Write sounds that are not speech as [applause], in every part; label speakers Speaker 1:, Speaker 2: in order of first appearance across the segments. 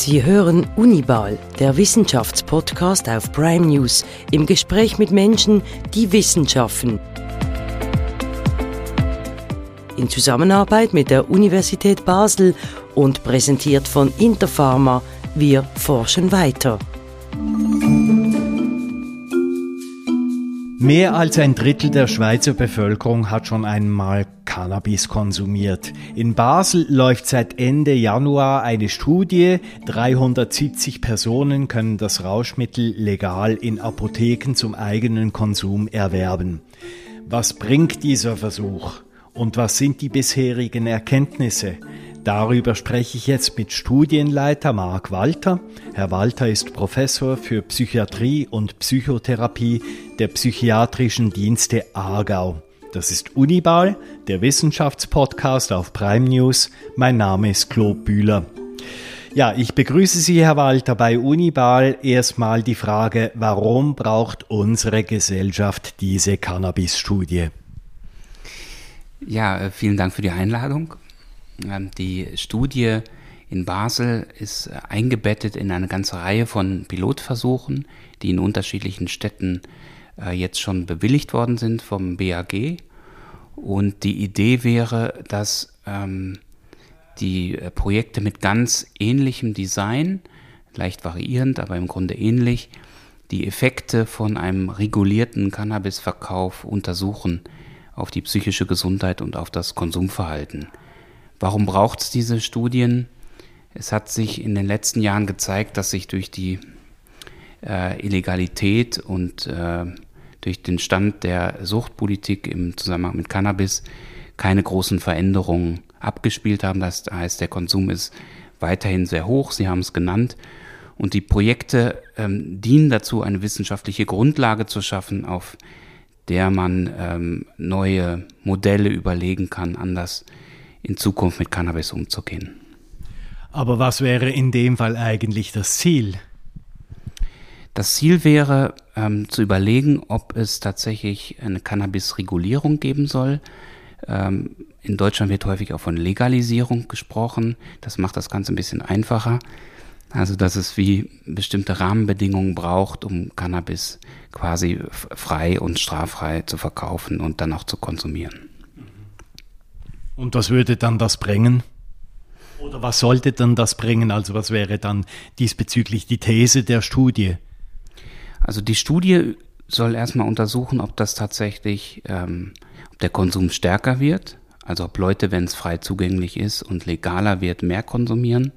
Speaker 1: Sie hören Unibal, der Wissenschaftspodcast auf Prime News, im Gespräch mit Menschen, die Wissenschaften. In Zusammenarbeit mit der Universität Basel und präsentiert von Interpharma, wir forschen weiter.
Speaker 2: Mehr als ein Drittel der Schweizer Bevölkerung hat schon einmal Cannabis konsumiert. In Basel läuft seit Ende Januar eine Studie. 370 Personen können das Rauschmittel legal in Apotheken zum eigenen Konsum erwerben. Was bringt dieser Versuch? Und was sind die bisherigen Erkenntnisse? Darüber spreche ich jetzt mit Studienleiter Marc Walter. Herr Walter ist Professor für Psychiatrie und Psychotherapie der Psychiatrischen Dienste Aargau. Das ist Unibal, der Wissenschaftspodcast auf Prime News. Mein Name ist Claude Bühler. Ja, ich begrüße Sie, Herr Walter, bei Unibal. Erstmal die Frage, warum braucht unsere Gesellschaft diese Cannabis-Studie?
Speaker 3: Ja, äh, vielen Dank für die Einladung. Ähm, die Studie in Basel ist äh, eingebettet in eine ganze Reihe von Pilotversuchen, die in unterschiedlichen Städten äh, jetzt schon bewilligt worden sind vom BAG. Und die Idee wäre, dass ähm, die äh, Projekte mit ganz ähnlichem Design, leicht variierend, aber im Grunde ähnlich, die Effekte von einem regulierten Cannabisverkauf untersuchen auf die psychische Gesundheit und auf das Konsumverhalten. Warum braucht es diese Studien? Es hat sich in den letzten Jahren gezeigt, dass sich durch die äh, Illegalität und äh, durch den Stand der Suchtpolitik im Zusammenhang mit Cannabis keine großen Veränderungen abgespielt haben. Das heißt, der Konsum ist weiterhin sehr hoch, Sie haben es genannt. Und die Projekte ähm, dienen dazu, eine wissenschaftliche Grundlage zu schaffen, auf der man ähm, neue Modelle überlegen kann, anders in Zukunft mit Cannabis umzugehen.
Speaker 2: Aber was wäre in dem Fall eigentlich das Ziel?
Speaker 3: Das Ziel wäre ähm, zu überlegen, ob es tatsächlich eine Cannabis-Regulierung geben soll. Ähm, in Deutschland wird häufig auch von Legalisierung gesprochen. Das macht das Ganze ein bisschen einfacher. Also, dass es wie bestimmte Rahmenbedingungen braucht, um Cannabis quasi frei und straffrei zu verkaufen und dann auch zu konsumieren.
Speaker 2: Und was würde dann das bringen? Oder was sollte dann das bringen? Also was wäre dann diesbezüglich die These der Studie?
Speaker 3: Also die Studie soll erstmal untersuchen, ob das tatsächlich, ähm, ob der Konsum stärker wird, also ob Leute, wenn es frei zugänglich ist und legaler wird, mehr konsumieren,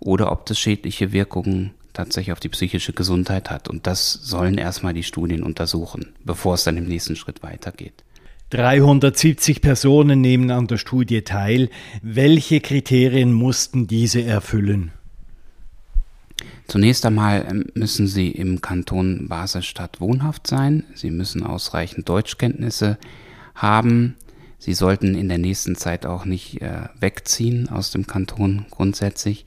Speaker 3: oder ob das schädliche Wirkungen tatsächlich auf die psychische Gesundheit hat. Und das sollen erstmal die Studien untersuchen, bevor es dann im nächsten Schritt weitergeht.
Speaker 2: 370 Personen nehmen an der Studie teil. Welche Kriterien mussten diese erfüllen?
Speaker 3: Zunächst einmal ähm, müssen Sie im Kanton Basel-Stadt wohnhaft sein. Sie müssen ausreichend Deutschkenntnisse haben. Sie sollten in der nächsten Zeit auch nicht äh, wegziehen aus dem Kanton grundsätzlich.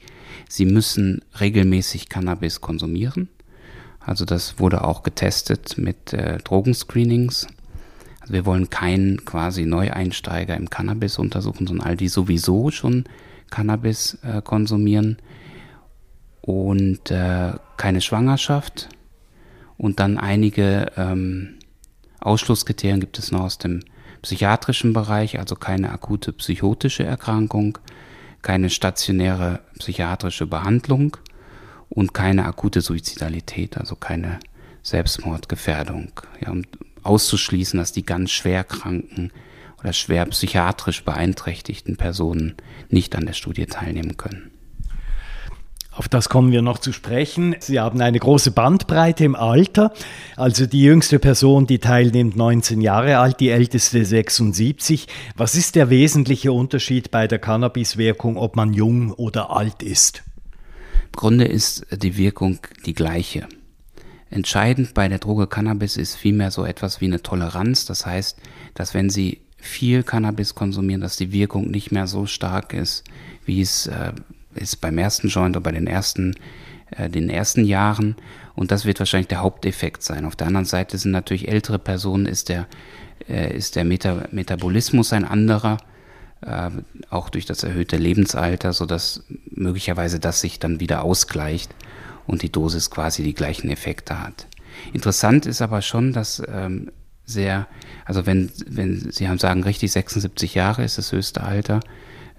Speaker 3: Sie müssen regelmäßig Cannabis konsumieren. Also das wurde auch getestet mit äh, Drogenscreenings. Also wir wollen keinen quasi Neueinsteiger im Cannabis untersuchen, sondern all die sowieso schon Cannabis äh, konsumieren und äh, keine Schwangerschaft und dann einige ähm, Ausschlusskriterien gibt es noch aus dem psychiatrischen Bereich, also keine akute psychotische Erkrankung, keine stationäre psychiatrische Behandlung und keine akute Suizidalität, also keine Selbstmordgefährdung. Ja, und auszuschließen, dass die ganz schwer kranken oder schwer psychiatrisch beeinträchtigten Personen nicht an der Studie teilnehmen können.
Speaker 2: Auf das kommen wir noch zu sprechen. Sie haben eine große Bandbreite im Alter. Also die jüngste Person, die teilnimmt, 19 Jahre alt, die älteste 76. Was ist der wesentliche Unterschied bei der Cannabiswirkung, ob man jung oder alt ist?
Speaker 3: Im Grunde ist die Wirkung die gleiche. Entscheidend bei der Droge Cannabis ist vielmehr so etwas wie eine Toleranz. Das heißt, dass wenn Sie viel Cannabis konsumieren, dass die Wirkung nicht mehr so stark ist, wie es äh, ist beim ersten Joint oder bei den ersten, äh, den ersten Jahren. Und das wird wahrscheinlich der Haupteffekt sein. Auf der anderen Seite sind natürlich ältere Personen, ist der, äh, ist der Meta Metabolismus ein anderer, äh, auch durch das erhöhte Lebensalter, sodass möglicherweise das sich dann wieder ausgleicht und die Dosis quasi die gleichen Effekte hat. Interessant ist aber schon, dass ähm, sehr, also wenn, wenn Sie haben sagen, richtig 76 Jahre ist das höchste Alter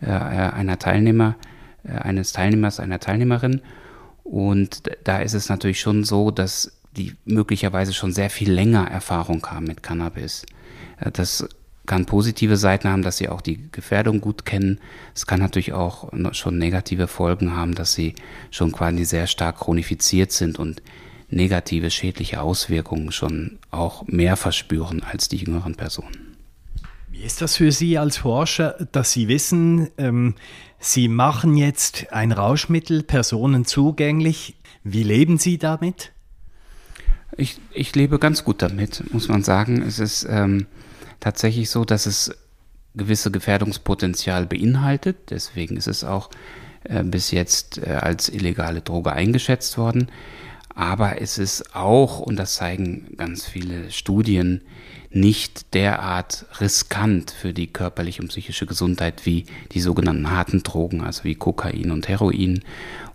Speaker 3: äh, einer Teilnehmer, eines Teilnehmers, einer Teilnehmerin. Und da ist es natürlich schon so, dass die möglicherweise schon sehr viel länger Erfahrung haben mit Cannabis. Äh, das kann positive Seiten haben, dass sie auch die Gefährdung gut kennen. Es kann natürlich auch schon negative Folgen haben, dass sie schon quasi sehr stark chronifiziert sind und negative schädliche Auswirkungen schon auch mehr verspüren als die jüngeren Personen.
Speaker 2: Ist das für Sie als Forscher, dass Sie wissen, ähm, Sie machen jetzt ein Rauschmittel Personen zugänglich? Wie leben Sie damit?
Speaker 3: Ich, ich lebe ganz gut damit, muss man sagen. Es ist ähm, tatsächlich so, dass es gewisse Gefährdungspotenzial beinhaltet. Deswegen ist es auch äh, bis jetzt äh, als illegale Droge eingeschätzt worden. Aber es ist auch, und das zeigen ganz viele Studien, nicht derart riskant für die körperliche und psychische Gesundheit wie die sogenannten harten Drogen, also wie Kokain und Heroin.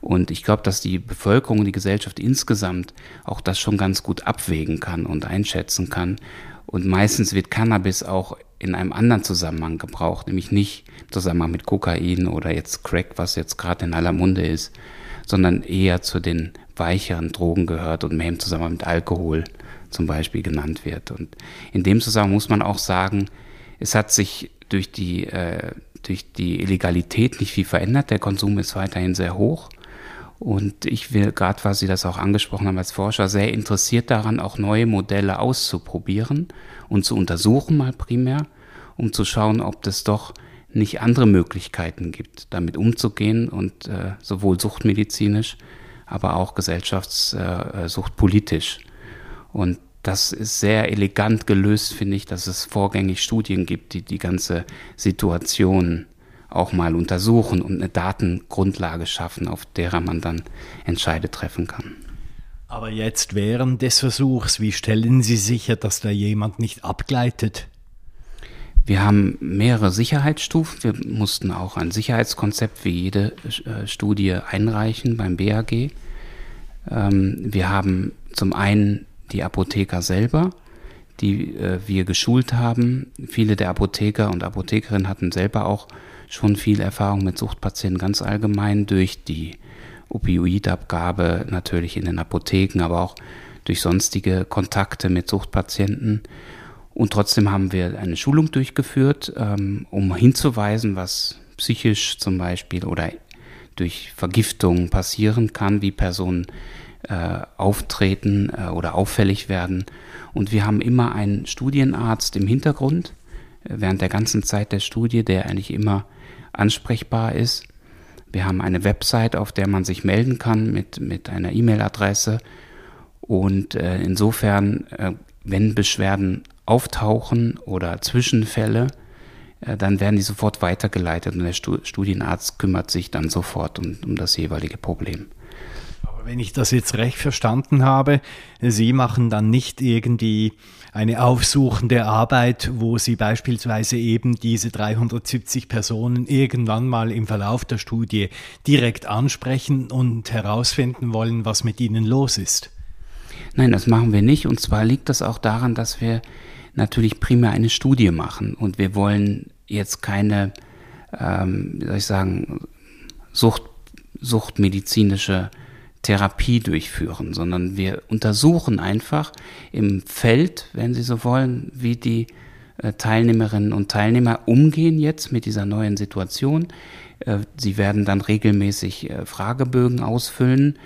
Speaker 3: Und ich glaube, dass die Bevölkerung und die Gesellschaft insgesamt auch das schon ganz gut abwägen kann und einschätzen kann. Und meistens wird Cannabis auch in einem anderen Zusammenhang gebraucht, nämlich nicht im Zusammenhang mit Kokain oder jetzt Crack, was jetzt gerade in aller Munde ist, sondern eher zu den weicheren Drogen gehört und mehr im Zusammenhang mit Alkohol zum Beispiel genannt wird. Und in dem Zusammenhang muss man auch sagen, es hat sich durch die, äh, durch die Illegalität nicht viel verändert. Der Konsum ist weiterhin sehr hoch. Und ich will gerade, was Sie das auch angesprochen haben als Forscher, sehr interessiert daran, auch neue Modelle auszuprobieren und zu untersuchen mal primär, um zu schauen, ob es doch nicht andere Möglichkeiten gibt, damit umzugehen und äh, sowohl suchtmedizinisch, aber auch gesellschaftssuchtpolitisch. Äh, und das ist sehr elegant gelöst, finde ich, dass es vorgängig Studien gibt, die die ganze Situation auch mal untersuchen und eine Datengrundlage schaffen, auf derer man dann Entscheide treffen kann.
Speaker 2: Aber jetzt während des Versuchs, wie stellen Sie sicher, dass da jemand nicht abgleitet?
Speaker 3: Wir haben mehrere Sicherheitsstufen. Wir mussten auch ein Sicherheitskonzept wie jede äh, Studie einreichen beim BAG. Ähm, wir haben zum einen die Apotheker selber, die äh, wir geschult haben. Viele der Apotheker und Apothekerinnen hatten selber auch schon viel Erfahrung mit Suchtpatienten ganz allgemein durch die Opioidabgabe natürlich in den Apotheken, aber auch durch sonstige Kontakte mit Suchtpatienten. Und trotzdem haben wir eine Schulung durchgeführt, ähm, um hinzuweisen, was psychisch zum Beispiel oder durch Vergiftung passieren kann, wie Personen äh, auftreten äh, oder auffällig werden. Und wir haben immer einen Studienarzt im Hintergrund äh, während der ganzen Zeit der Studie, der eigentlich immer ansprechbar ist. Wir haben eine Website, auf der man sich melden kann mit, mit einer E-Mail-Adresse. Und äh, insofern, äh, wenn Beschwerden auftauchen oder Zwischenfälle, äh, dann werden die sofort weitergeleitet und der Studienarzt kümmert sich dann sofort um, um das jeweilige Problem.
Speaker 2: Wenn ich das jetzt recht verstanden habe, Sie machen dann nicht irgendwie eine aufsuchende Arbeit, wo Sie beispielsweise eben diese 370 Personen irgendwann mal im Verlauf der Studie direkt ansprechen und herausfinden wollen, was mit ihnen los ist.
Speaker 3: Nein, das machen wir nicht. Und zwar liegt das auch daran, dass wir natürlich primär eine Studie machen. Und wir wollen jetzt keine, ähm, wie soll ich sagen, Sucht, suchtmedizinische Therapie durchführen, sondern wir untersuchen einfach im Feld, wenn Sie so wollen, wie die äh, Teilnehmerinnen und Teilnehmer umgehen jetzt mit dieser neuen Situation. Äh, sie werden dann regelmäßig äh, Fragebögen ausfüllen,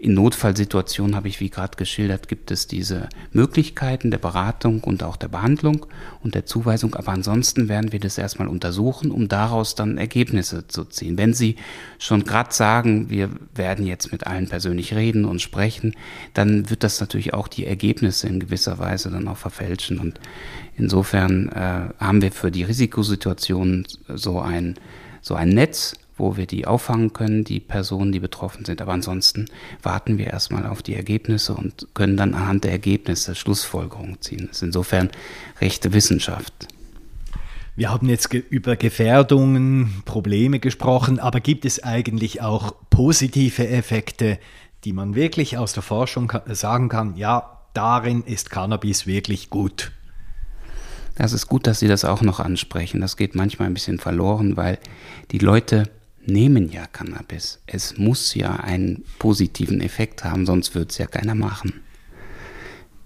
Speaker 3: in Notfallsituationen habe ich, wie gerade geschildert, gibt es diese Möglichkeiten der Beratung und auch der Behandlung und der Zuweisung. Aber ansonsten werden wir das erstmal untersuchen, um daraus dann Ergebnisse zu ziehen. Wenn Sie schon gerade sagen, wir werden jetzt mit allen persönlich reden und sprechen, dann wird das natürlich auch die Ergebnisse in gewisser Weise dann auch verfälschen. Und insofern äh, haben wir für die Risikosituationen so ein, so ein Netz, wo wir die auffangen können, die Personen, die betroffen sind. Aber ansonsten warten wir erstmal auf die Ergebnisse und können dann anhand der Ergebnisse Schlussfolgerungen ziehen. Das ist insofern rechte Wissenschaft.
Speaker 2: Wir haben jetzt über Gefährdungen, Probleme gesprochen, aber gibt es eigentlich auch positive Effekte, die man wirklich aus der Forschung sagen kann, ja, darin ist Cannabis wirklich gut?
Speaker 3: Das ist gut, dass Sie das auch noch ansprechen. Das geht manchmal ein bisschen verloren, weil die Leute nehmen ja Cannabis. Es muss ja einen positiven Effekt haben, sonst würde es ja keiner machen.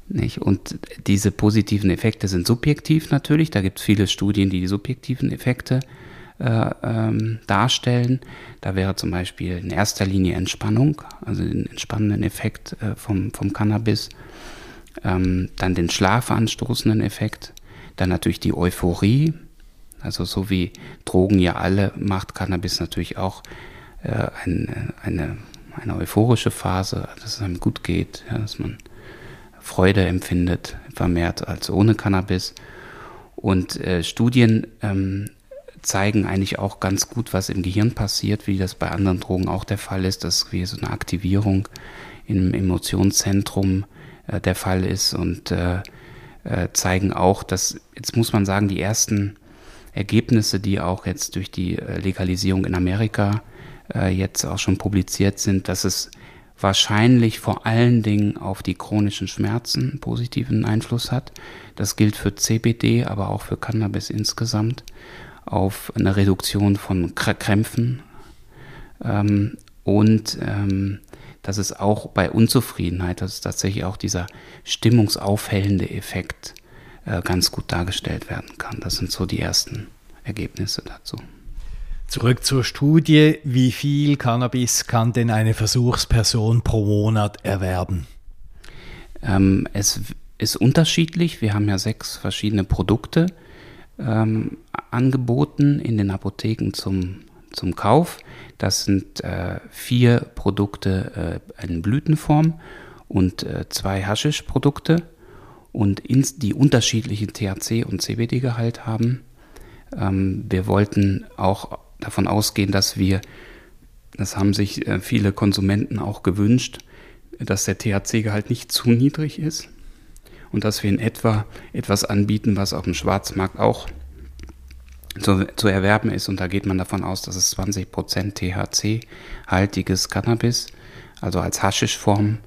Speaker 3: Nicht? Und diese positiven Effekte sind subjektiv natürlich. Da gibt es viele Studien, die die subjektiven Effekte äh, ähm, darstellen. Da wäre zum Beispiel in erster Linie Entspannung, also den entspannenden Effekt äh, vom, vom Cannabis. Ähm, dann den schlafanstoßenden Effekt. Dann natürlich die Euphorie. Also so wie Drogen ja alle macht Cannabis natürlich auch äh, eine, eine, eine euphorische Phase, dass es einem gut geht, ja, dass man Freude empfindet, vermehrt als ohne Cannabis. Und äh, Studien ähm, zeigen eigentlich auch ganz gut, was im Gehirn passiert, wie das bei anderen Drogen auch der Fall ist, dass wie so eine Aktivierung im Emotionszentrum äh, der Fall ist und äh, äh, zeigen auch, dass, jetzt muss man sagen, die ersten Ergebnisse, die auch jetzt durch die äh, Legalisierung in Amerika äh, jetzt auch schon publiziert sind, dass es wahrscheinlich vor allen Dingen auf die chronischen Schmerzen positiven Einfluss hat. Das gilt für CBD, aber auch für Cannabis insgesamt, auf eine Reduktion von Krämpfen ähm, und ähm, dass es auch bei Unzufriedenheit, dass es tatsächlich auch dieser stimmungsaufhellende Effekt äh, ganz gut dargestellt werden kann. Das sind so die ersten Ergebnisse dazu.
Speaker 2: Zurück zur Studie. Wie viel Cannabis kann denn eine Versuchsperson pro Monat erwerben?
Speaker 3: Ähm, es ist unterschiedlich. Wir haben ja sechs verschiedene Produkte ähm, angeboten in den Apotheken zum, zum Kauf. Das sind äh, vier Produkte äh, in Blütenform und äh, zwei Haschischprodukte und die unterschiedlichen THC- und CBD-Gehalt haben. Ähm, wir wollten auch davon ausgehen, dass wir, das haben sich äh, viele Konsumenten auch gewünscht, dass der THC-Gehalt nicht zu niedrig ist und dass wir in etwa etwas anbieten, was auf dem Schwarzmarkt auch zu, zu erwerben ist. Und da geht man davon aus, dass es 20% THC-haltiges Cannabis, also als Haschischform,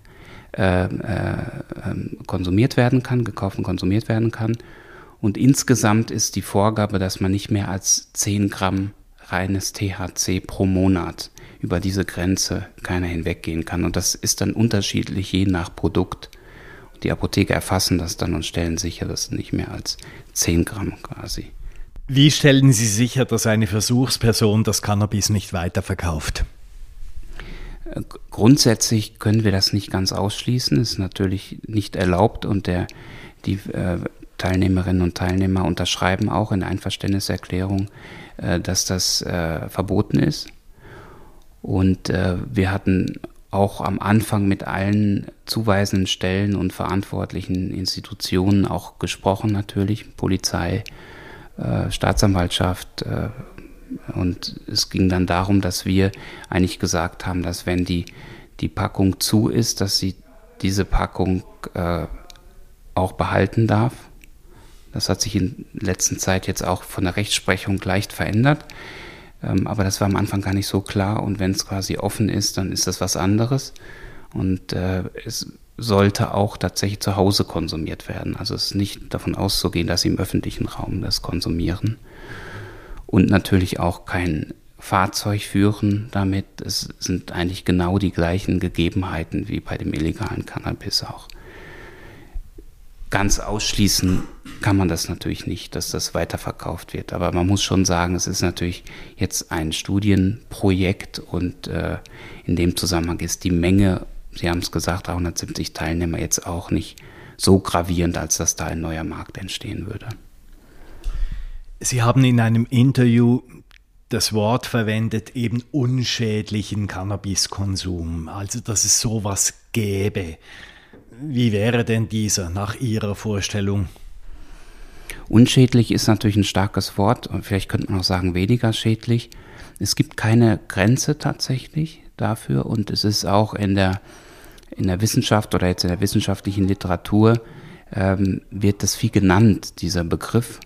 Speaker 3: äh, äh, ähm, konsumiert werden kann, gekauft und konsumiert werden kann. Und insgesamt ist die Vorgabe, dass man nicht mehr als 10 Gramm reines THC pro Monat über diese Grenze keiner hinweggehen kann. Und das ist dann unterschiedlich je nach Produkt. Die Apotheker erfassen das dann und stellen sicher, dass nicht mehr als 10 Gramm quasi.
Speaker 2: Wie stellen Sie sicher, dass eine Versuchsperson das Cannabis nicht weiterverkauft?
Speaker 3: Grundsätzlich können wir das nicht ganz ausschließen, ist natürlich nicht erlaubt und der, die äh, Teilnehmerinnen und Teilnehmer unterschreiben auch in Einverständniserklärung, äh, dass das äh, verboten ist. Und äh, wir hatten auch am Anfang mit allen zuweisenden Stellen und verantwortlichen Institutionen auch gesprochen, natürlich, Polizei, äh, Staatsanwaltschaft. Und es ging dann darum, dass wir eigentlich gesagt haben, dass wenn die, die Packung zu ist, dass sie diese Packung äh, auch behalten darf das hat sich in letzter Zeit jetzt auch von der Rechtsprechung leicht verändert. Ähm, aber das war am Anfang gar nicht so klar. Und wenn es quasi offen ist, dann ist das was anderes. Und äh, es sollte auch tatsächlich zu Hause konsumiert werden. Also es ist nicht davon auszugehen, dass sie im öffentlichen Raum das konsumieren. Und natürlich auch kein Fahrzeug führen damit. Es sind eigentlich genau die gleichen Gegebenheiten wie bei dem illegalen Cannabis auch ganz ausschließen kann man das natürlich nicht, dass das weiterverkauft wird. Aber man muss schon sagen, es ist natürlich jetzt ein Studienprojekt und äh, in dem Zusammenhang ist die Menge, Sie haben es gesagt, 370 Teilnehmer jetzt auch nicht so gravierend, als dass da ein neuer Markt entstehen würde.
Speaker 2: Sie haben in einem Interview das Wort verwendet, eben unschädlichen Cannabiskonsum, also dass es sowas gäbe. Wie wäre denn dieser nach Ihrer Vorstellung?
Speaker 3: Unschädlich ist natürlich ein starkes Wort und vielleicht könnte man auch sagen weniger schädlich. Es gibt keine Grenze tatsächlich dafür und es ist auch in der, in der Wissenschaft oder jetzt in der wissenschaftlichen Literatur ähm, wird das viel genannt, dieser Begriff.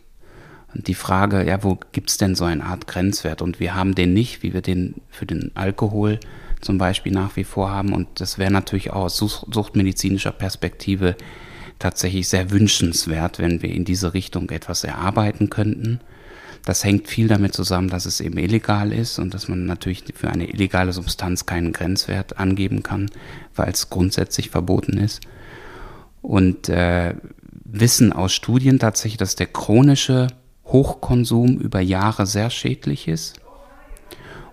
Speaker 3: Und die Frage, ja, wo gibt es denn so eine Art Grenzwert? Und wir haben den nicht, wie wir den für den Alkohol zum Beispiel nach wie vor haben. Und das wäre natürlich auch aus suchtmedizinischer Perspektive tatsächlich sehr wünschenswert, wenn wir in diese Richtung etwas erarbeiten könnten. Das hängt viel damit zusammen, dass es eben illegal ist und dass man natürlich für eine illegale Substanz keinen Grenzwert angeben kann, weil es grundsätzlich verboten ist. Und äh, wissen aus Studien tatsächlich, dass der chronische Hochkonsum über Jahre sehr schädlich ist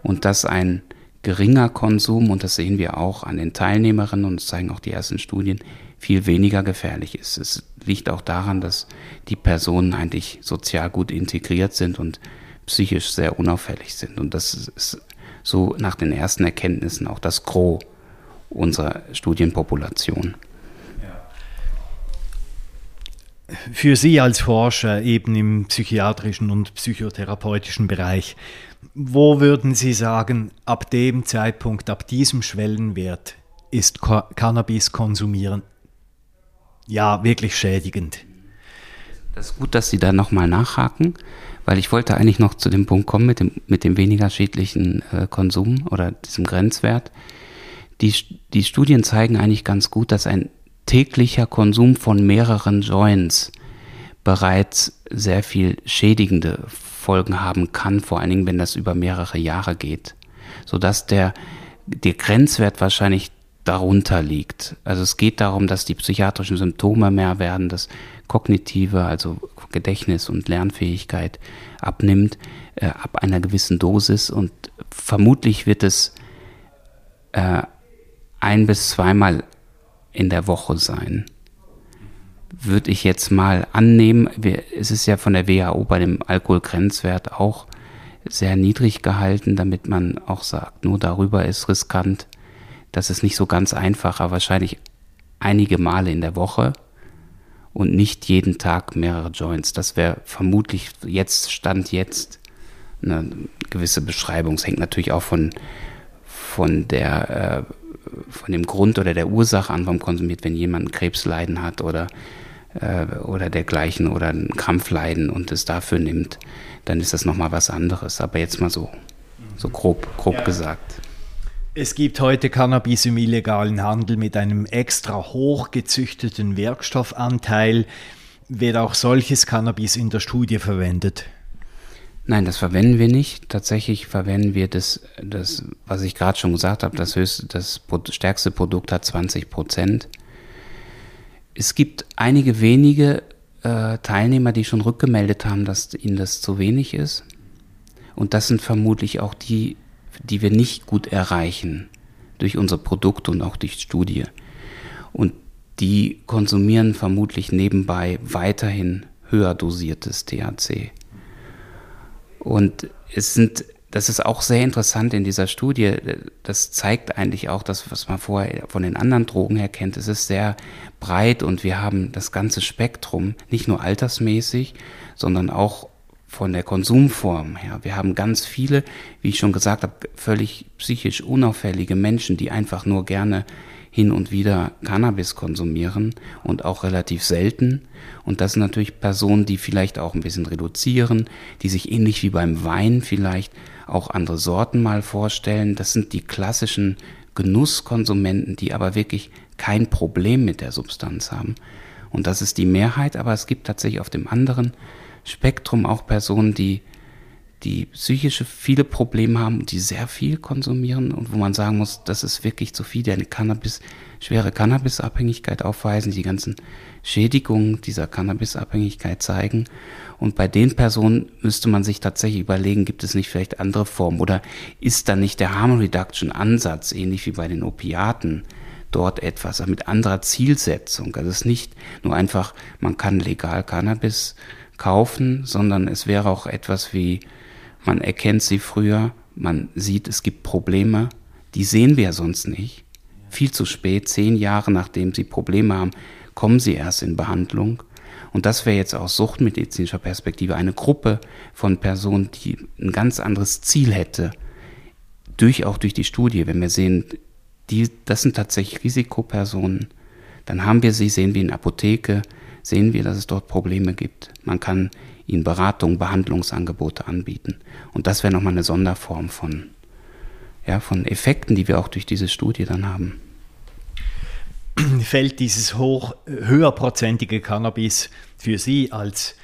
Speaker 3: und dass ein geringer Konsum, und das sehen wir auch an den Teilnehmerinnen und das zeigen auch die ersten Studien, viel weniger gefährlich ist. Es liegt auch daran, dass die Personen eigentlich sozial gut integriert sind und psychisch sehr unauffällig sind. Und das ist so nach den ersten Erkenntnissen auch das Gros unserer Studienpopulation.
Speaker 2: Für Sie als Forscher eben im psychiatrischen und psychotherapeutischen Bereich, wo würden Sie sagen, ab dem Zeitpunkt, ab diesem Schwellenwert ist Cannabis konsumieren ja wirklich schädigend.
Speaker 3: Das ist gut, dass Sie da nochmal nachhaken, weil ich wollte eigentlich noch zu dem Punkt kommen mit dem, mit dem weniger schädlichen äh, Konsum oder diesem Grenzwert. Die, die Studien zeigen eigentlich ganz gut, dass ein täglicher Konsum von mehreren Joints bereits sehr viel schädigende Folgen haben kann, vor allen Dingen, wenn das über mehrere Jahre geht, sodass der, der Grenzwert wahrscheinlich darunter liegt. Also es geht darum, dass die psychiatrischen Symptome mehr werden, dass kognitive, also Gedächtnis und Lernfähigkeit abnimmt äh, ab einer gewissen Dosis und vermutlich wird es äh, ein bis zweimal in der Woche sein. Würde ich jetzt mal annehmen, es ist ja von der WHO bei dem Alkoholgrenzwert auch sehr niedrig gehalten, damit man auch sagt, nur darüber ist riskant das ist nicht so ganz einfach, aber wahrscheinlich einige Male in der Woche und nicht jeden Tag mehrere Joints. Das wäre vermutlich jetzt, Stand jetzt, eine gewisse Beschreibung. Es hängt natürlich auch von, von, der, äh, von dem Grund oder der Ursache an, warum konsumiert, wenn jemand ein Krebsleiden hat oder, äh, oder dergleichen oder ein Krampfleiden und es dafür nimmt, dann ist das nochmal was anderes. Aber jetzt mal so, so grob, grob ja. gesagt.
Speaker 2: Es gibt heute Cannabis im illegalen Handel mit einem extra hochgezüchteten Wirkstoffanteil. Wird auch solches Cannabis in der Studie verwendet?
Speaker 3: Nein, das verwenden wir nicht. Tatsächlich verwenden wir das, das was ich gerade schon gesagt habe, das, höchste, das stärkste Produkt hat 20 Prozent. Es gibt einige wenige äh, Teilnehmer, die schon rückgemeldet haben, dass ihnen das zu wenig ist. Und das sind vermutlich auch die die wir nicht gut erreichen durch unser Produkt und auch durch Studie. Und die konsumieren vermutlich nebenbei weiterhin höher dosiertes THC. Und es sind, das ist auch sehr interessant in dieser Studie. Das zeigt eigentlich auch das, was man vorher von den anderen Drogen her kennt. Es ist sehr breit und wir haben das ganze Spektrum, nicht nur altersmäßig, sondern auch von der Konsumform her. Wir haben ganz viele, wie ich schon gesagt habe, völlig psychisch unauffällige Menschen, die einfach nur gerne hin und wieder Cannabis konsumieren und auch relativ selten. Und das sind natürlich Personen, die vielleicht auch ein bisschen reduzieren, die sich ähnlich wie beim Wein vielleicht auch andere Sorten mal vorstellen. Das sind die klassischen Genusskonsumenten, die aber wirklich kein Problem mit der Substanz haben. Und das ist die Mehrheit, aber es gibt tatsächlich auf dem anderen Spektrum auch Personen, die, die psychische viele Probleme haben die sehr viel konsumieren und wo man sagen muss, das ist wirklich zu viel, die eine Cannabis, schwere Cannabisabhängigkeit aufweisen, die ganzen Schädigungen dieser Cannabisabhängigkeit zeigen. Und bei den Personen müsste man sich tatsächlich überlegen, gibt es nicht vielleicht andere Formen oder ist da nicht der Harm Reduction Ansatz, ähnlich wie bei den Opiaten, dort etwas mit anderer Zielsetzung. Also es ist nicht nur einfach, man kann legal Cannabis kaufen, sondern es wäre auch etwas wie, man erkennt sie früher, man sieht, es gibt Probleme, die sehen wir sonst nicht. Viel zu spät, zehn Jahre nachdem sie Probleme haben, kommen sie erst in Behandlung. Und das wäre jetzt aus suchtmedizinischer Perspektive eine Gruppe von Personen, die ein ganz anderes Ziel hätte, durch, auch durch die Studie, wenn wir sehen, die, das sind tatsächlich Risikopersonen, dann haben wir sie, sehen wir in Apotheke, sehen wir, dass es dort Probleme gibt. Man kann ihnen Beratung, Behandlungsangebote anbieten. Und das wäre nochmal eine Sonderform von, ja, von Effekten, die wir auch durch diese Studie dann haben.
Speaker 2: Fällt dieses hoch, höherprozentige Cannabis für Sie als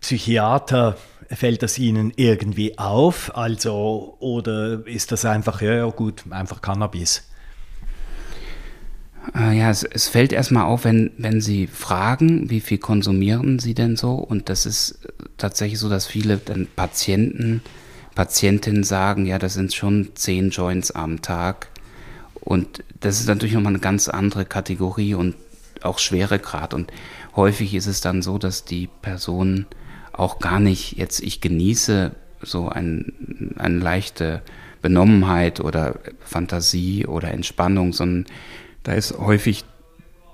Speaker 2: Psychiater, fällt das Ihnen irgendwie auf? Also, oder ist das einfach, ja, gut, einfach Cannabis?
Speaker 3: Äh, ja, es, es, fällt erstmal auf, wenn, wenn Sie fragen, wie viel konsumieren Sie denn so? Und das ist tatsächlich so, dass viele dann Patienten, Patientinnen sagen, ja, das sind schon zehn Joints am Tag. Und das ist natürlich nochmal eine ganz andere Kategorie und auch Schweregrad. Und häufig ist es dann so, dass die Personen auch gar nicht jetzt, ich genieße so ein, eine leichte Benommenheit oder Fantasie oder Entspannung, sondern da ist häufig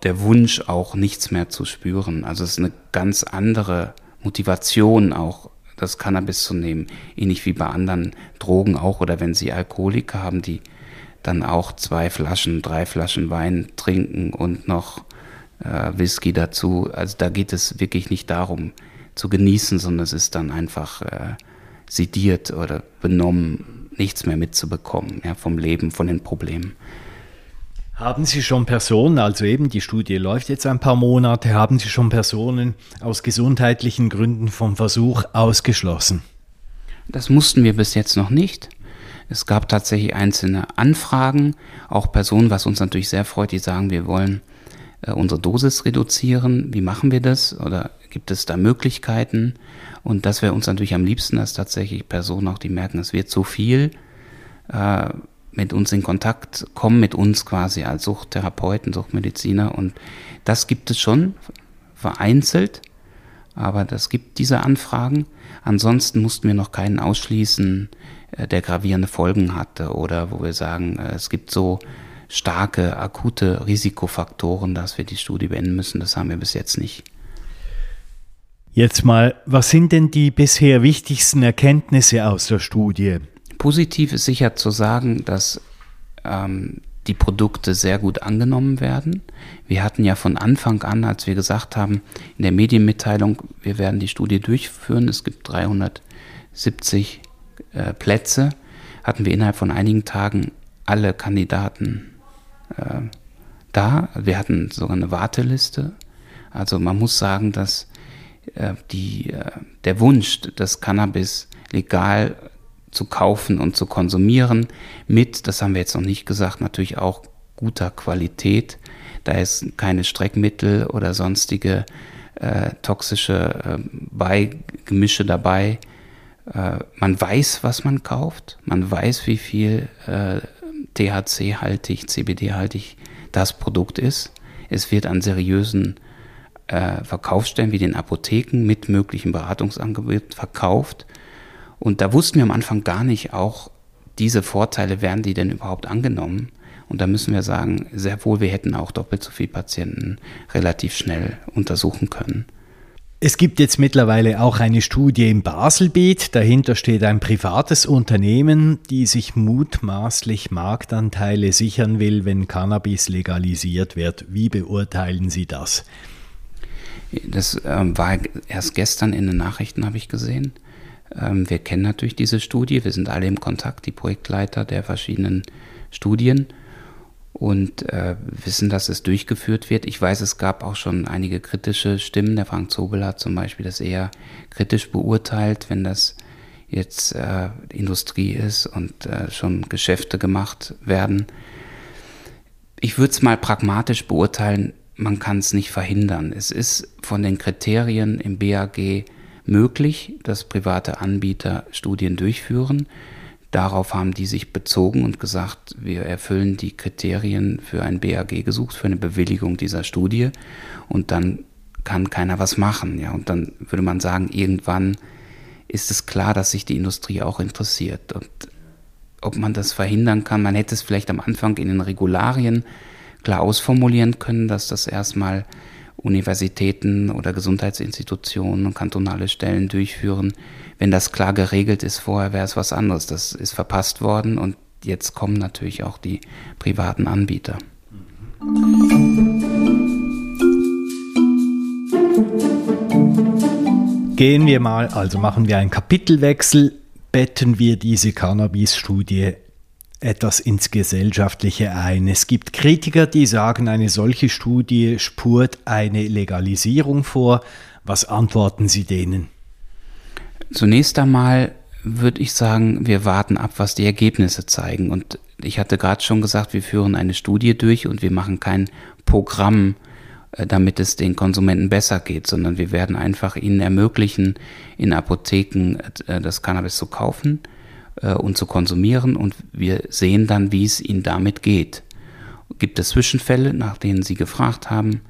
Speaker 3: der Wunsch auch nichts mehr zu spüren. Also es ist eine ganz andere Motivation auch, das Cannabis zu nehmen. Ähnlich wie bei anderen Drogen auch oder wenn Sie Alkoholiker haben, die dann auch zwei Flaschen, drei Flaschen Wein trinken und noch äh, Whisky dazu. Also da geht es wirklich nicht darum zu genießen, sondern es ist dann einfach äh, sediert oder benommen, nichts mehr mitzubekommen ja, vom Leben, von den Problemen.
Speaker 2: Haben Sie schon Personen, also eben die Studie läuft jetzt ein paar Monate, haben Sie schon Personen aus gesundheitlichen Gründen vom Versuch ausgeschlossen?
Speaker 3: Das mussten wir bis jetzt noch nicht. Es gab tatsächlich einzelne Anfragen, auch Personen, was uns natürlich sehr freut, die sagen, wir wollen äh, unsere Dosis reduzieren. Wie machen wir das? Oder gibt es da Möglichkeiten? Und das wäre uns natürlich am liebsten, dass tatsächlich Personen auch, die merken, es wird zu viel, äh, mit uns in Kontakt kommen, mit uns quasi als Suchttherapeuten, Suchtmediziner. Und das gibt es schon vereinzelt, aber das gibt diese Anfragen. Ansonsten mussten wir noch keinen ausschließen, äh, der gravierende Folgen hatte oder wo wir sagen, äh, es gibt so starke, akute Risikofaktoren, dass wir die Studie beenden müssen. Das haben wir bis jetzt nicht.
Speaker 2: Jetzt mal, was sind denn die bisher wichtigsten Erkenntnisse aus der Studie?
Speaker 3: Positiv ist sicher zu sagen, dass ähm, die Produkte sehr gut angenommen werden. Wir hatten ja von Anfang an, als wir gesagt haben, in der Medienmitteilung, wir werden die Studie durchführen, es gibt 370 äh, Plätze, hatten wir innerhalb von einigen Tagen alle Kandidaten äh, da. Wir hatten sogar eine Warteliste. Also man muss sagen, dass äh, die, äh, der Wunsch, das Cannabis legal zu kaufen und zu konsumieren mit, das haben wir jetzt noch nicht gesagt, natürlich auch guter Qualität. Da ist keine Streckmittel oder sonstige äh, toxische äh, Beigemische dabei. Äh, man weiß, was man kauft. Man weiß, wie viel äh, THC-haltig, CBD-haltig das Produkt ist. Es wird an seriösen äh, Verkaufsstellen wie den Apotheken mit möglichen Beratungsangeboten verkauft. Und da wussten wir am Anfang gar nicht auch, diese Vorteile, werden die denn überhaupt angenommen? Und da müssen wir sagen, sehr wohl, wir hätten auch doppelt so viele Patienten relativ schnell untersuchen können.
Speaker 2: Es gibt jetzt mittlerweile auch eine Studie im Baselbiet. Dahinter steht ein privates Unternehmen, die sich mutmaßlich Marktanteile sichern will, wenn Cannabis legalisiert wird. Wie beurteilen Sie das?
Speaker 3: Das ähm, war erst gestern in den Nachrichten, habe ich gesehen. Ähm, wir kennen natürlich diese Studie, wir sind alle im Kontakt, die Projektleiter der verschiedenen Studien und äh, wissen, dass es durchgeführt wird. Ich weiß, es gab auch schon einige kritische Stimmen. Der Frank Zobel hat zum Beispiel das eher kritisch beurteilt, wenn das jetzt äh, Industrie ist und äh, schon Geschäfte gemacht werden. Ich würde es mal pragmatisch beurteilen, man kann es nicht verhindern. Es ist von den Kriterien im BAG möglich, dass private Anbieter Studien durchführen. Darauf haben die sich bezogen und gesagt, wir erfüllen die Kriterien für ein BAG gesucht, für eine Bewilligung dieser Studie. Und dann kann keiner was machen. Ja, und dann würde man sagen, irgendwann ist es klar, dass sich die Industrie auch interessiert. Und ob man das verhindern kann, man hätte es vielleicht am Anfang in den Regularien klar ausformulieren können, dass das erstmal Universitäten oder Gesundheitsinstitutionen und kantonale Stellen durchführen. Wenn das klar geregelt ist vorher, wäre es was anderes. Das ist verpasst worden und jetzt kommen natürlich auch die privaten Anbieter.
Speaker 2: Gehen wir mal, also machen wir einen Kapitelwechsel, betten wir diese Cannabis-Studie etwas ins Gesellschaftliche ein. Es gibt Kritiker, die sagen, eine solche Studie spurt eine Legalisierung vor. Was antworten Sie denen?
Speaker 3: Zunächst einmal würde ich sagen, wir warten ab, was die Ergebnisse zeigen. Und ich hatte gerade schon gesagt, wir führen eine Studie durch und wir machen kein Programm, äh, damit es den Konsumenten besser geht, sondern wir werden einfach ihnen ermöglichen, in Apotheken äh, das Cannabis zu kaufen äh, und zu konsumieren und wir sehen dann, wie es ihnen damit geht. Gibt es Zwischenfälle, nach denen Sie gefragt haben?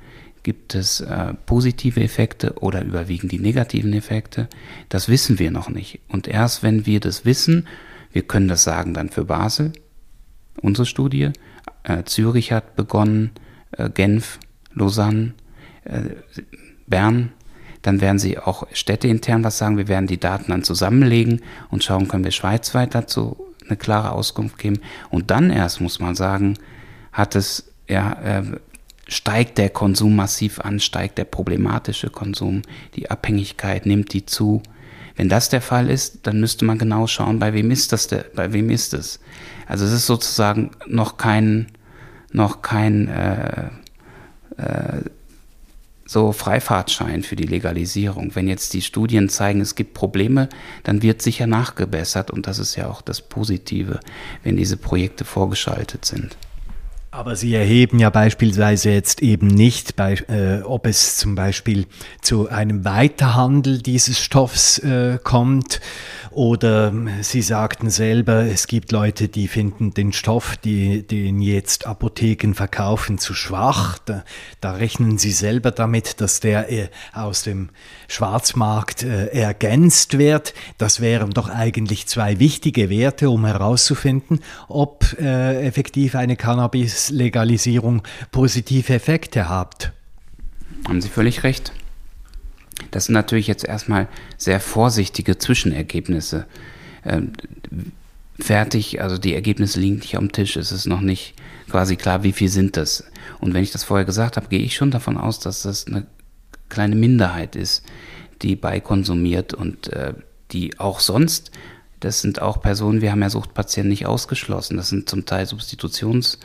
Speaker 3: Gibt es äh, positive Effekte oder überwiegen die negativen Effekte? Das wissen wir noch nicht. Und erst wenn wir das wissen, wir können das sagen dann für Basel, unsere Studie, äh, Zürich hat begonnen, äh, Genf, Lausanne, äh, Bern, dann werden sie auch städteintern was sagen. Wir werden die Daten dann zusammenlegen und schauen, können wir schweizweit dazu eine klare Auskunft geben. Und dann erst muss man sagen, hat es, ja, äh, steigt der Konsum massiv an, steigt der problematische Konsum, die Abhängigkeit nimmt die zu. Wenn das der Fall ist, dann müsste man genau schauen, bei wem ist das, der, bei wem ist es. Also es ist sozusagen noch kein, noch kein äh, äh, so Freifahrtschein für die Legalisierung. Wenn jetzt die Studien zeigen, es gibt Probleme, dann wird sicher nachgebessert und das ist ja auch das Positive, wenn diese Projekte vorgeschaltet sind.
Speaker 2: Aber Sie erheben ja beispielsweise jetzt eben nicht, bei, äh, ob es zum Beispiel zu einem Weiterhandel dieses Stoffs äh, kommt oder Sie sagten selber, es gibt Leute, die finden den Stoff, die, den jetzt Apotheken verkaufen, zu schwach. Da, da rechnen Sie selber damit, dass der äh, aus dem Schwarzmarkt äh, ergänzt wird. Das wären doch eigentlich zwei wichtige Werte, um herauszufinden, ob äh, effektiv eine Cannabis Legalisierung positive Effekte hat.
Speaker 3: Haben Sie völlig recht. Das sind natürlich jetzt erstmal sehr vorsichtige Zwischenergebnisse. Ähm, fertig, also die Ergebnisse liegen nicht am Tisch, es ist noch nicht quasi klar, wie viel sind das. Und wenn ich das vorher gesagt habe, gehe ich schon davon aus, dass das eine kleine Minderheit ist, die beikonsumiert und äh, die auch sonst, das sind auch Personen, wir haben ja Suchtpatienten nicht ausgeschlossen, das sind zum Teil Substitutions-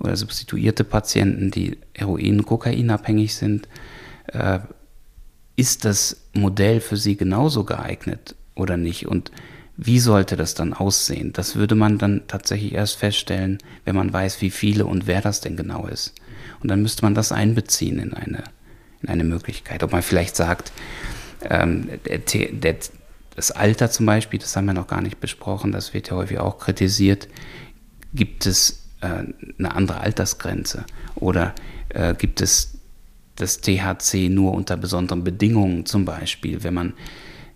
Speaker 3: oder substituierte Patienten, die Heroin, Kokain abhängig sind, äh, ist das Modell für sie genauso geeignet oder nicht? Und wie sollte das dann aussehen? Das würde man dann tatsächlich erst feststellen, wenn man weiß, wie viele und wer das denn genau ist. Und dann müsste man das einbeziehen in eine, in eine Möglichkeit. Ob man vielleicht sagt, ähm, der, der, das Alter zum Beispiel, das haben wir noch gar nicht besprochen, das wird ja häufig auch kritisiert. Gibt es eine andere Altersgrenze? Oder äh, gibt es das THC nur unter besonderen Bedingungen, zum Beispiel, wenn man,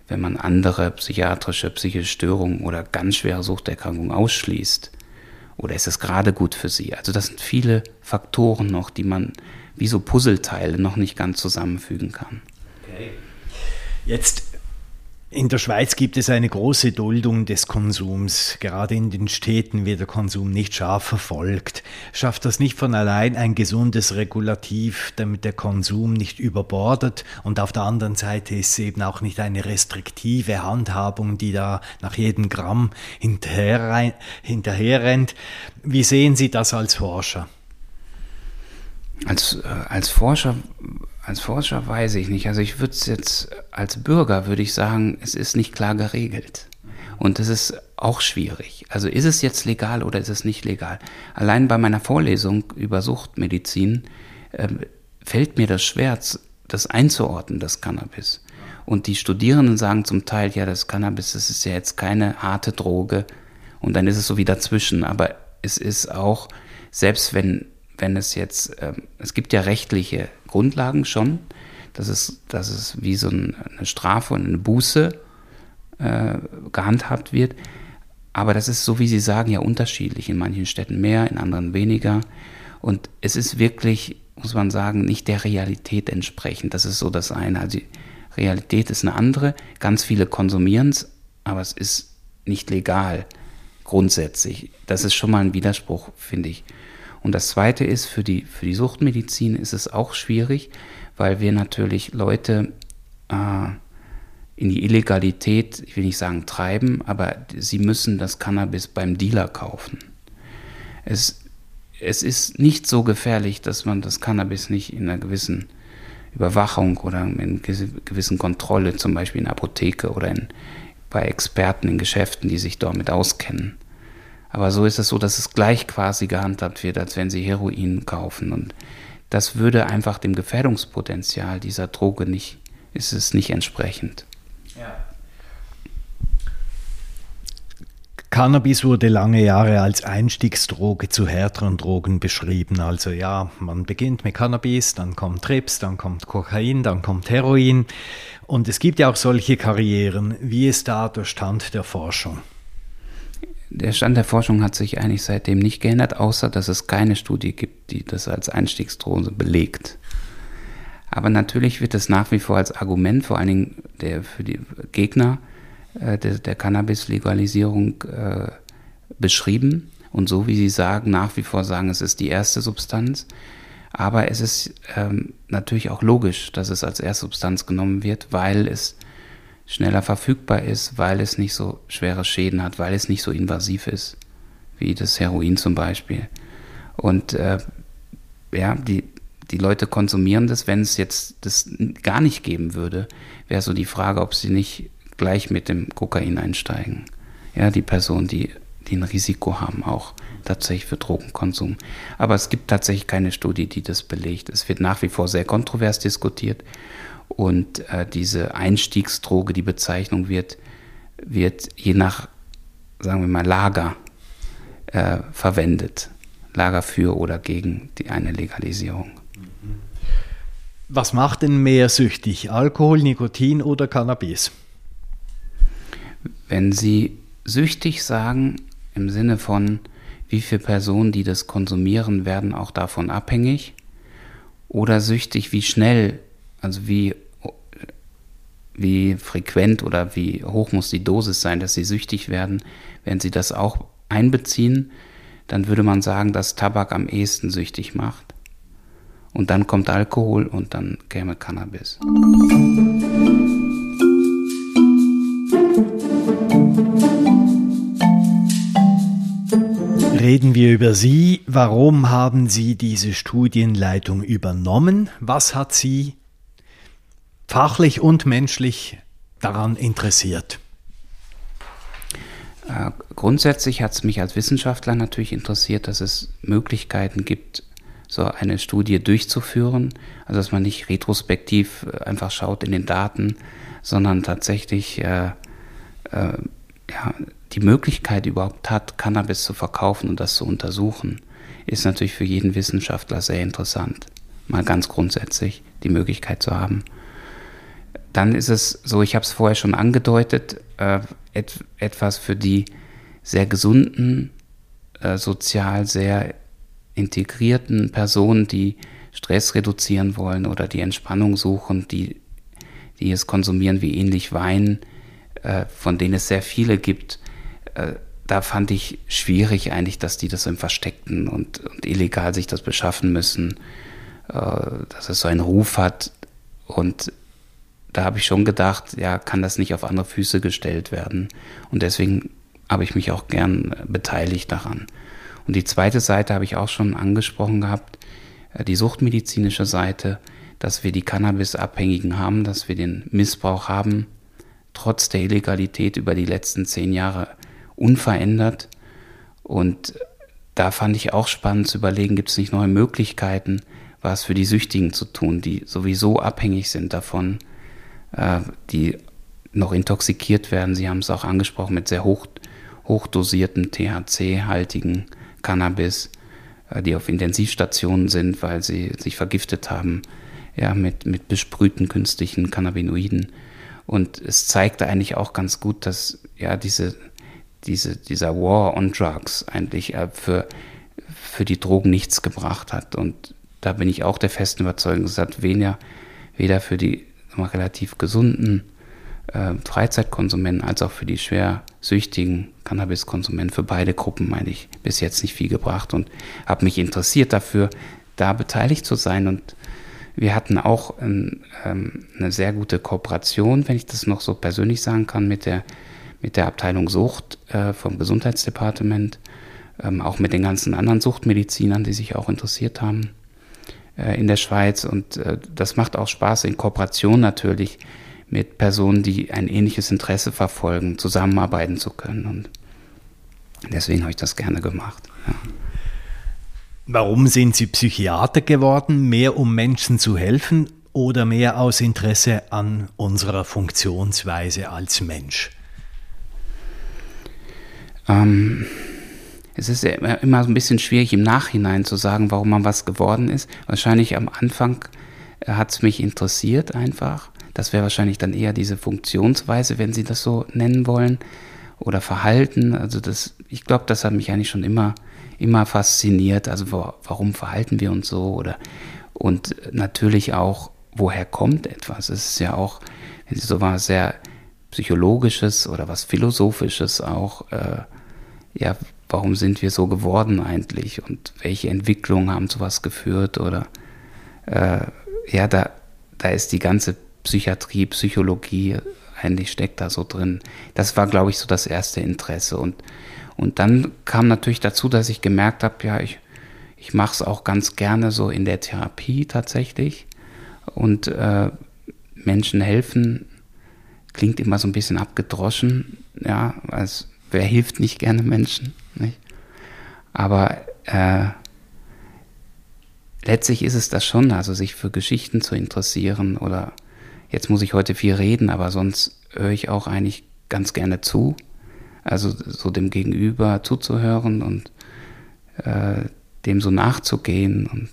Speaker 3: wenn man andere psychiatrische, psychische Störungen oder ganz schwere Suchterkrankungen ausschließt? Oder ist es gerade gut für sie? Also das sind viele Faktoren noch, die man wie so Puzzleteile noch nicht ganz zusammenfügen kann. Okay.
Speaker 2: Jetzt in der Schweiz gibt es eine große Duldung des Konsums. Gerade in den Städten wird der Konsum nicht scharf verfolgt. Schafft das nicht von allein ein gesundes Regulativ, damit der Konsum nicht überbordet? Und auf der anderen Seite ist es eben auch nicht eine restriktive Handhabung, die da nach jedem Gramm hinterher, hinterherrennt. Wie sehen Sie das als Forscher?
Speaker 3: Als, äh, als Forscher als Forscher weiß ich nicht. Also ich würde es jetzt als Bürger würde ich sagen, es ist nicht klar geregelt. Und das ist auch schwierig. Also ist es jetzt legal oder ist es nicht legal? Allein bei meiner Vorlesung über Suchtmedizin äh, fällt mir das schwer, das einzuordnen, das Cannabis. Und die Studierenden sagen zum Teil, ja, das Cannabis, das ist ja jetzt keine harte Droge. Und dann ist es so wie dazwischen. Aber es ist auch, selbst wenn wenn es jetzt, äh, es gibt ja rechtliche Grundlagen schon, dass es, dass es wie so eine Strafe und eine Buße äh, gehandhabt wird. Aber das ist, so wie Sie sagen, ja unterschiedlich. In manchen Städten mehr, in anderen weniger. Und es ist wirklich, muss man sagen, nicht der Realität entsprechend. Das ist so das eine. Also die Realität ist eine andere. Ganz viele konsumieren es, aber es ist nicht legal grundsätzlich. Das ist schon mal ein Widerspruch, finde ich. Und das Zweite ist, für die, für die Suchtmedizin ist es auch schwierig, weil wir natürlich Leute äh, in die Illegalität, ich will nicht sagen treiben, aber sie müssen das Cannabis beim Dealer kaufen. Es, es ist nicht so gefährlich, dass man das Cannabis nicht in einer gewissen Überwachung oder in gewissen Kontrolle, zum Beispiel in der Apotheke oder in, bei Experten in Geschäften, die sich damit auskennen. Aber so ist es so, dass es gleich quasi gehandhabt wird, als wenn sie Heroin kaufen. Und das würde einfach dem Gefährdungspotenzial dieser Droge nicht, ist es nicht entsprechend.
Speaker 2: Cannabis wurde lange Jahre als Einstiegsdroge zu härteren Drogen beschrieben. Also ja, man beginnt mit Cannabis, dann kommt Trips, dann kommt Kokain, dann kommt Heroin. Und es gibt ja auch solche Karrieren. Wie ist da der Stand der Forschung?
Speaker 3: Der Stand der Forschung hat sich eigentlich seitdem nicht geändert, außer dass es keine Studie gibt, die das als Einstiegsdroge belegt. Aber natürlich wird es nach wie vor als Argument, vor allen Dingen der, für die Gegner äh, der, der Cannabis-Legalisierung äh, beschrieben. Und so wie Sie sagen, nach wie vor sagen, es ist die erste Substanz. Aber es ist ähm, natürlich auch logisch, dass es als erste Substanz genommen wird, weil es schneller verfügbar ist, weil es nicht so schwere Schäden hat, weil es nicht so invasiv ist, wie das Heroin zum Beispiel. Und äh, ja, die, die Leute konsumieren das. Wenn es jetzt das gar nicht geben würde, wäre so die Frage, ob sie nicht gleich mit dem Kokain einsteigen. Ja, die Personen, die, die ein Risiko haben, auch tatsächlich für Drogenkonsum. Aber es gibt tatsächlich keine Studie, die das belegt. Es wird nach wie vor sehr kontrovers diskutiert und äh, diese Einstiegsdroge, die Bezeichnung wird, wird je nach, sagen wir mal, Lager äh, verwendet. Lager für oder gegen die eine Legalisierung.
Speaker 2: Was macht denn mehr süchtig? Alkohol, Nikotin oder Cannabis?
Speaker 3: Wenn Sie süchtig sagen, im Sinne von, wie viele Personen, die das konsumieren, werden auch davon abhängig, oder süchtig, wie schnell, also wie, wie frequent oder wie hoch muss die Dosis sein, dass Sie süchtig werden, wenn Sie das auch einbeziehen, dann würde man sagen, dass Tabak am ehesten süchtig macht. Und dann kommt Alkohol und dann käme Cannabis.
Speaker 2: Reden wir über Sie. Warum haben Sie diese Studienleitung übernommen? Was hat Sie fachlich und menschlich daran interessiert?
Speaker 3: Äh, grundsätzlich hat es mich als Wissenschaftler natürlich interessiert, dass es Möglichkeiten gibt, so eine Studie durchzuführen. Also dass man nicht retrospektiv äh, einfach schaut in den Daten, sondern tatsächlich äh, äh, ja, die Möglichkeit überhaupt hat, Cannabis zu verkaufen und das zu untersuchen, ist natürlich für jeden Wissenschaftler sehr interessant. Mal ganz grundsätzlich die Möglichkeit zu haben. Dann ist es so, ich habe es vorher schon angedeutet, äh, et, etwas für die sehr gesunden, äh, sozial sehr integrierten Personen, die Stress reduzieren wollen oder die Entspannung suchen, die, die es konsumieren wie ähnlich Wein, äh, von denen es sehr viele gibt, äh, da fand ich schwierig eigentlich, dass die das im Versteckten und, und illegal sich das beschaffen müssen, äh, dass es so einen Ruf hat. Und da habe ich schon gedacht, ja, kann das nicht auf andere Füße gestellt werden? Und deswegen habe ich mich auch gern beteiligt daran. Und die zweite Seite habe ich auch schon angesprochen gehabt, die suchtmedizinische Seite, dass wir die Cannabisabhängigen haben, dass wir den Missbrauch haben, trotz der Illegalität über die letzten zehn Jahre unverändert. Und da fand ich auch spannend zu überlegen, gibt es nicht neue Möglichkeiten, was für die Süchtigen zu tun, die sowieso abhängig sind davon, äh, die noch intoxikiert werden. Sie haben es auch angesprochen mit sehr hoch, hochdosierten THC-haltigen Cannabis, äh, die auf Intensivstationen sind, weil sie sich vergiftet haben ja, mit, mit besprühten künstlichen Cannabinoiden. Und es zeigte eigentlich auch ganz gut, dass ja diese diese, dieser War on Drugs eigentlich äh, für, für die Drogen nichts gebracht hat. Und da bin ich auch der festen Überzeugung, es hat weniger, weder für die mal, relativ gesunden äh, Freizeitkonsumenten als auch für die schwer süchtigen Cannabiskonsumenten, für beide Gruppen, meine ich, bis jetzt nicht viel gebracht und habe mich interessiert dafür, da beteiligt zu sein. Und Wir hatten auch ein, ähm, eine sehr gute Kooperation, wenn ich das noch so persönlich sagen kann, mit der, mit der Abteilung Sucht äh, vom Gesundheitsdepartement, ähm, auch mit den ganzen anderen Suchtmedizinern, die sich auch interessiert haben in der Schweiz. Und äh, das macht auch Spaß in Kooperation natürlich mit Personen, die ein ähnliches Interesse verfolgen, zusammenarbeiten zu können. Und deswegen habe ich das gerne gemacht. Ja.
Speaker 2: Warum sind Sie Psychiater geworden? Mehr um Menschen zu helfen oder mehr aus Interesse an unserer Funktionsweise als Mensch?
Speaker 3: Ähm, es ist ja immer, immer so ein bisschen schwierig im Nachhinein zu sagen, warum man was geworden ist. Wahrscheinlich am Anfang äh, hat es mich interessiert einfach. Das wäre wahrscheinlich dann eher diese Funktionsweise, wenn Sie das so nennen wollen. Oder Verhalten. Also das, ich glaube, das hat mich eigentlich schon immer immer fasziniert. Also warum verhalten wir uns so? Oder und natürlich auch, woher kommt etwas? Es ist ja auch so was sehr psychologisches oder was philosophisches auch. Äh, ja, warum sind wir so geworden eigentlich und welche Entwicklungen haben zu was geführt oder äh, ja, da, da ist die ganze Psychiatrie, Psychologie eigentlich steckt da so drin. Das war, glaube ich, so das erste Interesse und und dann kam natürlich dazu, dass ich gemerkt habe, ja, ich, ich mache es auch ganz gerne so in der Therapie tatsächlich. Und äh, Menschen helfen klingt immer so ein bisschen abgedroschen, ja, als wer hilft nicht gerne Menschen, nicht? Aber äh, letztlich ist es das schon, also sich für Geschichten zu interessieren oder jetzt muss ich heute viel reden, aber sonst höre ich auch eigentlich ganz gerne zu also so dem Gegenüber zuzuhören und äh, dem so nachzugehen. Und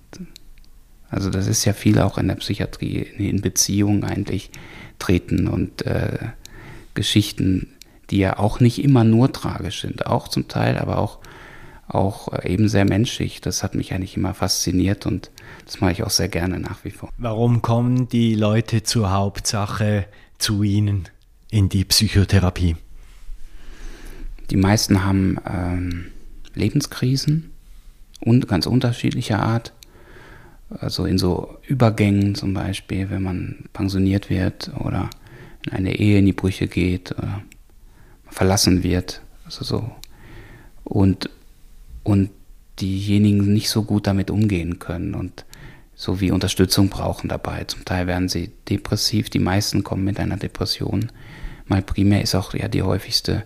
Speaker 3: also das ist ja viel auch in der Psychiatrie, in Beziehungen eigentlich treten und äh, Geschichten, die ja auch nicht immer nur tragisch sind, auch zum Teil, aber auch, auch äh, eben sehr menschlich. Das hat mich eigentlich immer fasziniert und das mache ich auch sehr gerne nach wie vor.
Speaker 2: Warum kommen die Leute zur Hauptsache zu Ihnen in die Psychotherapie?
Speaker 3: Die meisten haben ähm, Lebenskrisen und ganz unterschiedlicher Art. Also in so Übergängen zum Beispiel, wenn man pensioniert wird oder in eine Ehe in die Brüche geht oder verlassen wird. Also so. Und, und diejenigen nicht so gut damit umgehen können und so wie Unterstützung brauchen dabei. Zum Teil werden sie depressiv, die meisten kommen mit einer Depression. Mal primär ist auch ja die häufigste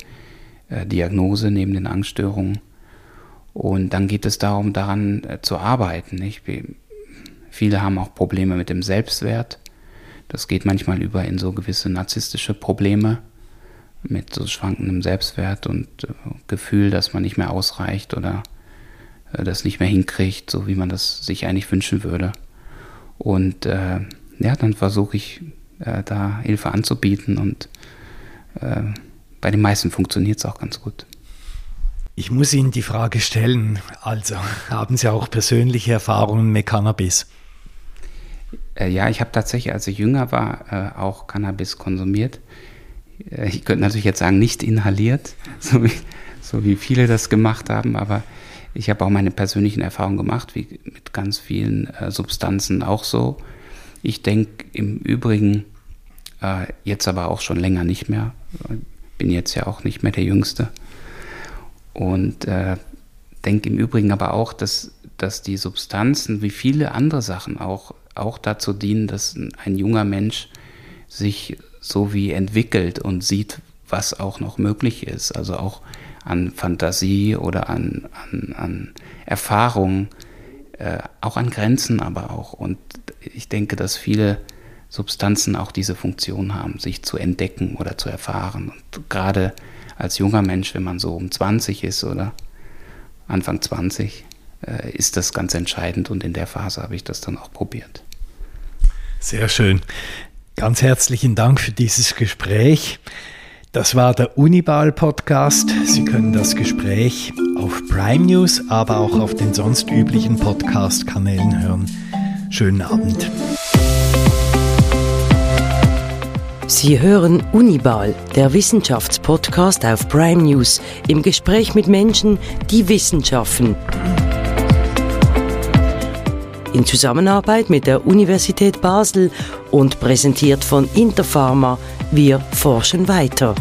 Speaker 3: äh, Diagnose neben den Angststörungen. Und dann geht es darum, daran äh, zu arbeiten. Nicht? Viele haben auch Probleme mit dem Selbstwert. Das geht manchmal über in so gewisse narzisstische Probleme mit so schwankendem Selbstwert und äh, Gefühl, dass man nicht mehr ausreicht oder äh, das nicht mehr hinkriegt, so wie man das sich eigentlich wünschen würde. Und äh, ja, dann versuche ich äh, da Hilfe anzubieten und bei den meisten funktioniert es auch ganz gut.
Speaker 2: Ich muss Ihnen die Frage stellen, also [laughs] haben Sie auch persönliche Erfahrungen mit Cannabis?
Speaker 3: Äh, ja, ich habe tatsächlich, als ich jünger war, äh, auch Cannabis konsumiert. Äh, ich könnte natürlich jetzt sagen, nicht inhaliert, [laughs] so wie, so wie viele das gemacht haben, aber ich habe auch meine persönlichen Erfahrungen gemacht, wie mit ganz vielen äh, Substanzen auch so. Ich denke im Übrigen, äh, jetzt aber auch schon länger nicht mehr, bin jetzt ja auch nicht mehr der Jüngste. Und äh, denke im Übrigen aber auch, dass, dass die Substanzen, wie viele andere Sachen auch, auch dazu dienen, dass ein junger Mensch sich so wie entwickelt und sieht, was auch noch möglich ist. Also auch an Fantasie oder an, an, an Erfahrung, äh, auch an Grenzen aber auch. Und ich denke, dass viele Substanzen auch diese Funktion haben, sich zu entdecken oder zu erfahren. Und gerade als junger Mensch, wenn man so um 20 ist oder Anfang 20, äh, ist das ganz entscheidend und in der Phase habe ich das dann auch probiert.
Speaker 2: Sehr schön. Ganz herzlichen Dank für dieses Gespräch. Das war der Unibal Podcast. Sie können das Gespräch auf Prime News, aber auch auf den sonst üblichen Podcast-Kanälen hören. Schönen Abend.
Speaker 1: Sie hören Unibal, der Wissenschaftspodcast auf Prime News, im Gespräch mit Menschen, die Wissenschaften. In Zusammenarbeit mit der Universität Basel und präsentiert von Interpharma. Wir forschen weiter.